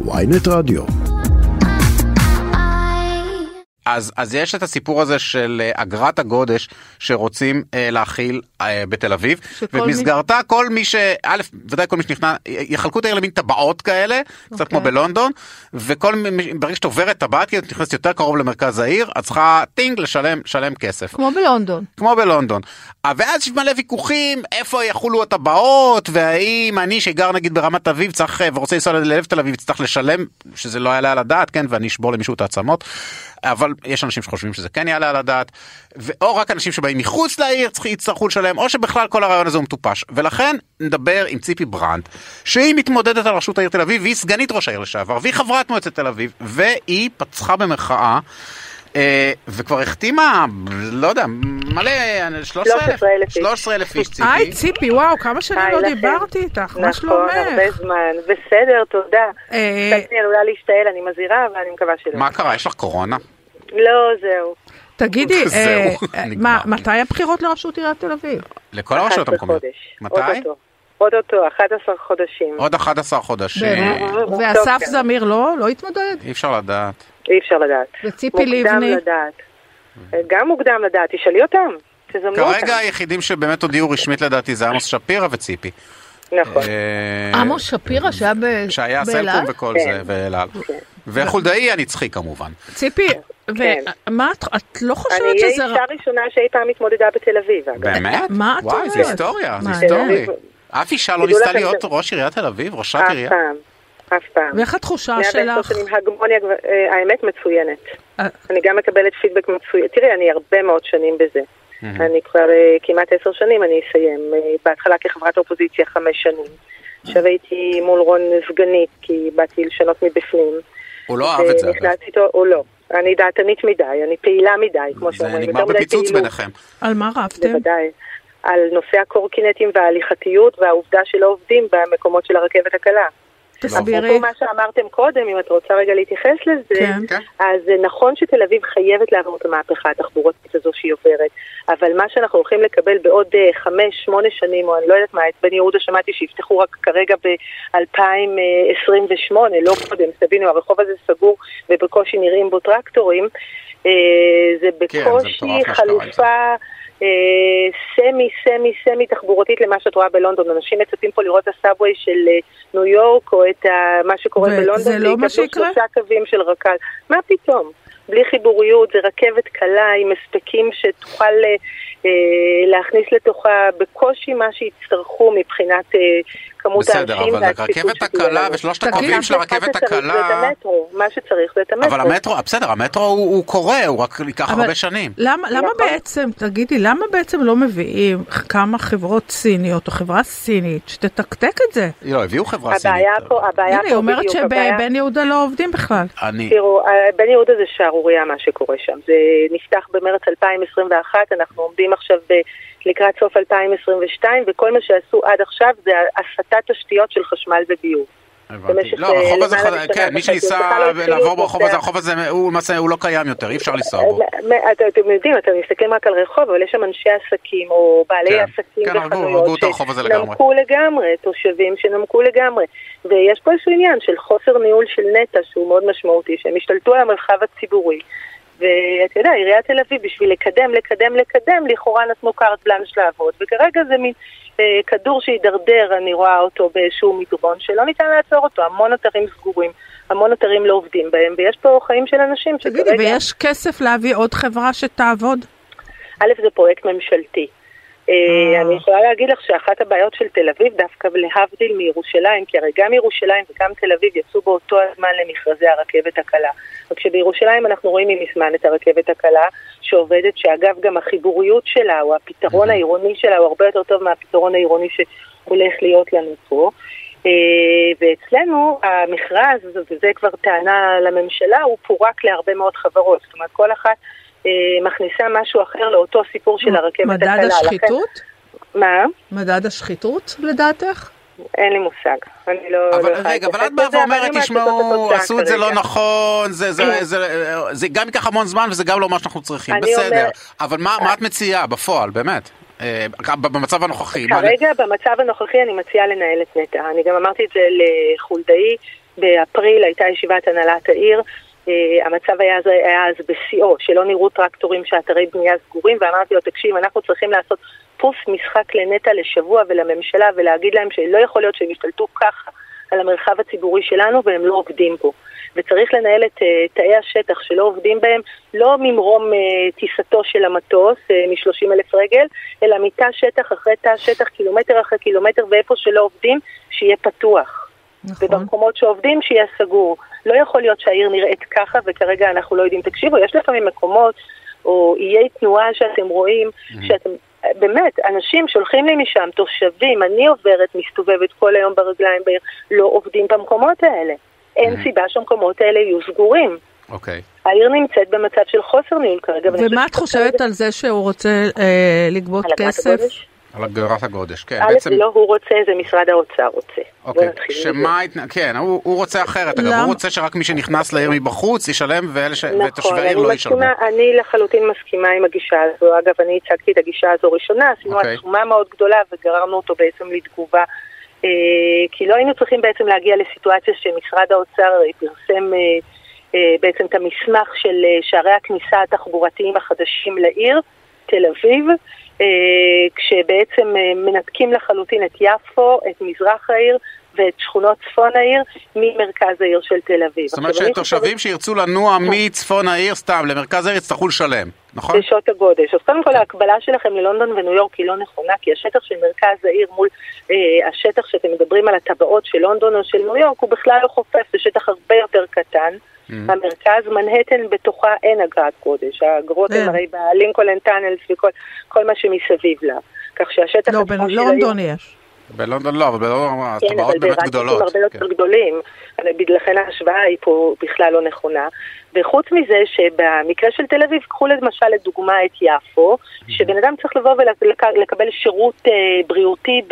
ויינט רדיו. אז, אז יש את הסיפור הזה של אה, אגרת הגודש שרוצים אה, להכיל אה, בתל אביב, ובמסגרתה כל מי ש... א', ודאי כל מי שנכנס, יחלקו את העיר למין טבעות כאלה, קצת אוקיי. כמו בלונדון, וכל מי, ברגע שאת עוברת טבעת, כי את נכנסת יותר קרוב למרכז העיר, את צריכה טינג לשלם, לשלם כסף. כמו בלונדון. כמו בלונדון. אה, ואז יש מלא ויכוחים איפה יחולו הטבעות והאם אני שגר נגיד ברמת אביב צריך אה, ורוצה לנסוע ללב תל אביב צריך לשלם שזה לא יעלה על הדעת כן ואני אשבור למישהו את העצמות. אבל יש אנשים שחושבים שזה כן יעלה על הדעת או רק אנשים שבאים מחוץ לעיר יצטרכו לשלם או שבכלל כל הרעיון הזה הוא מטופש ולכן נדבר עם ציפי ברנד שהיא מתמודדת על ראשות העיר תל אביב והיא סגנית ראש העיר לשעבר והיא חברת מועצת תל אביב והיא פצחה במחאה. אה, וכבר החתימה, לא יודע, מלא, 13,000 13,000 איש. 13,000 איש ציפי. היי ציפי, וואו, כמה שנים לא. דיברתי איתך, מה נכון, שלומך? הרבה זמן. בסדר, תודה. אה, קצת אני עלולה להשתעל, אני מזהירה, אבל אני מקווה שלא. מה קרה, יש לך קורונה? לא, זהו. תגידי, אה, מתי הבחירות לראשות עיריית תל אביב? לכל הרשויות 11 המקומיות. מתי? אוטוטו. אוטוטו, 11 חודשים. עוד 11 חודשים. באמת? טוב, ואסף כן. זמיר לא? לא התמודד? אי אפשר לדעת. אי אפשר לדעת. וציפי מוקדם לבני? לדעת. גם מוקדם לדעת. תשאלי אותם. כרגע היחידים שבאמת הודיעו רשמית לדעתי זה עמוס שפירא וציפי. נכון. אה, עמוס שפירא שהיה ב- שהיה? סלקום וכל כן. זה, ואלעד. וחולדאי הנצחי כמובן. ציפי, כן. ומה את את לא אני חושבת אהיה שזה... אישה ר- ראשונה שאי פעם התמודדה בתל אביב, אגב. באמת? מה את וואי, זה אומרת? היסטוריה, זה היסטורי. אביב- אף אישה לא ניסתה להיות ראש עיריית תל אביב? ראשת אף עירייה? פעם. אף פעם. ואיך התחושה 110 שלך? שנים הגמוניה, אה, האמת מצוינת. אה, אני גם מקבלת פידבק מצוין. תראי, אני הרבה מאוד שנים בזה. אני כבר אה, כמעט עשר שנים, אני אסיים. בהתחלה כחברת אופוזיציה חמש שנים. עכשיו הייתי מול רון סגנית, כי באתי לשנות מבפנים. הוא לא אהב את זה, או לא. אני דעתנית מדי, אני פעילה מדי, כמו זה שאומרים. נגמר יותר מדי בפיצוץ. ביניכם. על מה רבתם? בוודאי. על נושא הקורקינטים וההליכתיות והעובדה שלא עובדים במקומות של הרכבת הקלה. תסבירי. אפרופו מה שאמרתם קודם, אם את רוצה רגע להתייחס לזה, כן. כן. אז זה נכון שתל אביב חייבת לעבור את המהפכה התחבורתית הזו שהיא עוברת, אבל מה שאנחנו הולכים לקבל בעוד אה, חמש, שמונה שנים, או אני לא יודעת מה, את בן יהודה שמעתי שיפתחו רק כרגע ב-2028, לא קודם, תבינו, הרחוב הזה סגור ובקושי נראים בו טרקטורים, אה, זה כן, זה בקושי עם זה. חלופה... אה, סמי, סמי, סמי תחבורתית למה שאת רואה בלונדון. אנשים מצפים פה לראות את ה subway של אה, ניו יורק, או את מה שקורה בלונדון. לא מה שיקרה? שלושה קווים של רק"ל. מה פתאום? בלי חיבוריות, זה רכבת קלה עם הספקים שתוכל אה, אה, להכניס לתוכה בקושי מה שיצטרכו מבחינת אה, כמות בסדר, האנשים אבל והצפיפות הרכבת שתהיה הקלה לנו. ושלושת תגיד, הקווים של הרכבת שצריך זה את הקלה... המטרו, מה שצריך זה את המטרו. אבל המטרו, בסדר, המטרו הוא הוא קורה, הוא רק ייקח אבל הרבה שנים. למה, למה נכון. בעצם, תגידי, למה בעצם לא מביאים כמה חברות סיניות או חברה סינית שתתקתק את זה? לא, הביאו חברה סינית. הבעיה פה, הבעיה הנה, פה היא אומרת שבבן יהודה לא עובדים בכלל. אני... תראו, אה, בן יהודה זה שערורייה מה שקורה שם. זה נפתח במרץ 2021, אנחנו עומדים עכשיו ב... לקראת סוף 2022, וכל מה שעשו עד עכשיו זה הסטת תשתיות של חשמל וביוב. הבנתי. לא, הרחוב אה, הזה, כן, מי. שניסה לא לעבור ברחוב הזה. הרחוב הזה, הוא למעשה, הוא לא קיים יותר, אי אפשר לנסוע בו. את- אתם יודעים, אתם מסתכלים רק על רחוב, אבל יש שם אנשי עסקים או בעלי כן, עסקים כן, וחנויות. שנמקו לגמרי, תושבים שנמקו לגמרי. ויש פה איזשהו עניין של חוסר ניהול של נטע שהוא מאוד משמעותי, שהם השתלטו על המרחב הציבורי. ואתה יודע, עיריית תל אביב, בשביל לקדם, לקדם, לקדם, לכאורה נתנו קארט בלאנש לעבוד. וכרגע זה מין אה, כדור שהידרדר, אני רואה אותו באיזשהו מדרון, שלא ניתן לעצור אותו. המון אתרים סגורים, המון אתרים לא עובדים בהם, ויש פה חיים של אנשים תגידי, ויש כסף להביא עוד חברה שתעבוד? א', זה פרויקט ממשלתי. אה, אני יכולה להגיד לך שאחת הבעיות של תל אביב, דווקא להבדיל מירושלים, כי הרי גם ירושלים וגם תל אביב יצאו באותו הזמן למכרזי הרכבת הקלה. רק שבירושלים אנחנו רואים ממזמן את הרכבת הקלה, שעובדת, שאגב גם החיבוריות שלה, או הפתרון העירוני שלה, הוא הרבה יותר טוב מהפתרון העירוני שהולך להיות לנו פה. אה, ואצלנו המכרז, וזה כבר טענה לממשלה, הוא פורק להרבה מאוד חברות. זאת אומרת, כל אחת אה, מכניסה משהו אחר לאותו סיפור של הרכבת מדד הקלה. לכן- השחיתות? מה? מדד השחיתות לדעתך? אין לי מושג. אני לא... אבל לא רגע, אבל את באה ואומרת, אומרת תשמעו, עשו את זה לא. נכון, זה- זה- זה- זה גם ייקח המון זמן וזה גם לא מה שאנחנו צריכים, אני בסדר. אומר- אבל מה מה את מציעה בפועל, באמת? אה, במצב הנוכחי. מה- כרגע, במצב הנוכחי, אני מציעה לנהל את נטע. אני גם אמרתי את זה לחולדאי. באפריל הייתה ישיבת הנהלת העיר, אה, המצב היה, אז- היה אז בשיאו, שלא נראו טרקטורים שאתרי בנייה סגורים, ואמרתי לו, תקשיב, אנחנו צריכים לעשות פוס משחק לנטע לשבוע ולממשלה ולהגיד להם שלא יכול להיות שהם ישתלטו ככה על המרחב הציבורי שלנו והם לא עובדים בו. וצריך לנהל את אה, תאי השטח שלא עובדים בהם, לא ממרום אה, טיסתו של המטוס מ-30 אלף רגל, אלא מתא שטח אחרי תא שטח, קילומטר אחרי קילומטר, ואיפה שלא עובדים, שיהיה פתוח. נכון. ובמקומות שעובדים שיהיה סגור. לא יכול להיות שהעיר נראית ככה וכרגע אנחנו לא יודעים. תקשיבו, יש לפעמים מקומות או איי תנועה שאתם רואים, שאתם, באמת, אנשים שולחים לי משם, תושבים, אני עוברת, מסתובבת כל היום ברגליים בעיר, לא עובדים במקומות האלה. אין סיבה שהמקומות האלה יהיו סגורים. אוקיי. העיר נמצאת במצב של חוסר ניהול כרגע. ומה את חושבת על זה שהוא רוצה אה, לגבות כסף? על אגרת הגודש, כן. א', בעצם, זה לא הוא רוצה, זה משרד האוצר רוצה. אוקיי. שמה, ההתנ- כן, הוא הוא רוצה אחרת, אגב, למה? הוא רוצה שרק מי שנכנס לעיר מבחוץ ישלם ואלה ש- נכון, ותושבי העיר לא ישלמו. מסכימה, אני לחלוטין מסכימה עם הגישה הזו. אגב, אני הצגתי את הגישה הזו ראשונה, עשינו אוקיי. עצומה מאוד גדולה וגררנו אותו בעצם לתגובה. אה, כי לא היינו צריכים בעצם להגיע לסיטואציה שמשרד האוצר פרסם אה, אה, בעצם את המסמך של אה, שערי הכניסה התחבורתיים החדשים לעיר, תל אביב, אה, כשבעצם אה, מנתקים לחלוטין את יפו, את מזרח העיר ואת שכונות צפון העיר ממרכז העיר של תל אביב. זאת אומרת חושבת- שירצו לנוע מצפון העיר סתם למרכז העיר יצטרכו לשלם, נכון? בשעות הגודש. אז קודם כל ההקבלה שלכם ללונדון וניו יורק היא לא נכונה, כי השטח של מרכז העיר מול אה, השטח שאתם מדברים על הטבעות של לונדון או של ניו יורק הוא בכלל לא חופף, זה שטח הרבה יותר קטן. המרכז, מנהטן בתוכה אין אגרת גודש, האגרות הן אין. הרי בלינקולן טאנלס וכל כל מה שמסביב לה. כך שהשטח לא, בלונדון יש. בלונדון לא, אבל בלונדון כן, הטבעות אבל באמת גדולות. הרבה כן. יותר גדולים, לכן ההשוואה היא פה בכלל לא נכונה. וחוץ מזה שבמקרה של תל אביב, קחו למשל לדוגמה את יפו, שבן אדם צריך לבוא ולקבל שירות אה, בריאותי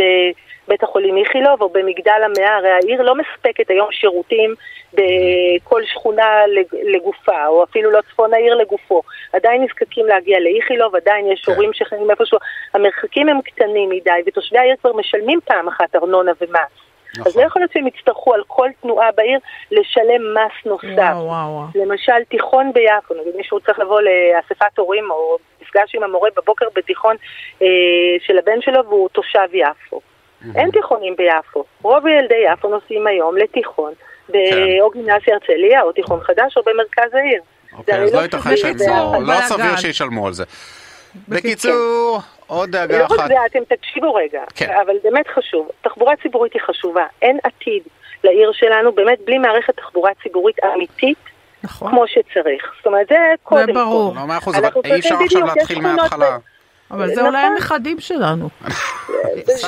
בבית החולים איכילוב או במגדל המאה, הרי העיר לא מספקת היום שירותים בכל שכונה לג- לגופה, או אפילו לא צפון העיר לגופו. עדיין נזקקים להגיע לאיכילוב, עדיין יש כן. הורים שחיים איפשהו, המרחקים הם קטנים מדי, ותושבי העיר כבר משלמים פעם אחת ארנונה ומס. אז נכון. לא יכול להיות שהם יצטרכו על כל תנועה בעיר לשלם מס נוסף. וואו, וואו, וואו. למשל, תיכון ביפו, נגיד מישהו צריך לבוא לאספת הורים או מפגש עם המורה בבוקר בתיכון אה, של הבן שלו והוא תושב יפו. אין תיכונים ביפו. רוב ילדי יפו נוסעים היום לתיכון. או גימנסיה הרצליה, או תיכון חדש, או במרכז העיר. זה אוקיי, אז לא לא ייתכן שהם, לא- לא. סביר שישלמו על זה. בקיצור. עוד דאגה לא רק אחת. זה, אתם תקשיבו רגע, כן. אבל באמת חשוב. תחבורה ציבורית היא חשובה. אין עתיד לעיר שלנו, באמת בלי מערכת תחבורה ציבורית אמיתית, נכון. כמו שצריך. זאת אומרת, זה קודם כל. ברור. לא מאה אחוז, אבל אי אפשר עכשיו להתחיל מההתחלה. אבל זה נכון. אולי הנכדים שלנו.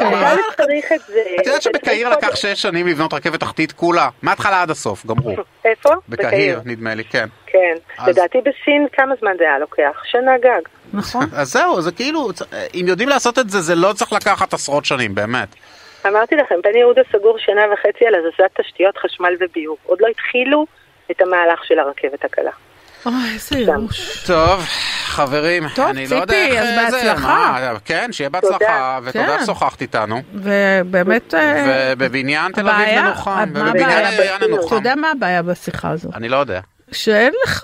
אבל צריך את יודעת שבקהיר לקח שש שנים לבנות רכבת תחתית כולה, מההתחלה עד הסוף, גמרו. איפה? בקהיר, נדמה לי, כן. כן. לדעתי בסין כמה זמן זה היה לוקח? שנה גג. נכון. אז זהו, זה כאילו, אם יודעים לעשות את זה, זה לא צריך לקחת עשרות שנים, באמת. אמרתי לכם, בן יהודה סגור שנה וחצי על הזזת תשתיות חשמל וביוב. עוד לא התחילו את המהלך של הרכבת הקלה. אוי, איזה ייאוש. טוב, חברים, טוב, אני לא יודע ציפי, איך אז זה, בהצלחה. מה, כן, שיהיה בהצלחה, תודה. ותודה כן. ששוחחת איתנו. ובאמת... אה, ובבניין תל אביב מה ובבניין הבעיה? העירייה אתה. יודע מה הבעיה בשיחה הזו? אני לא יודע. שאין לך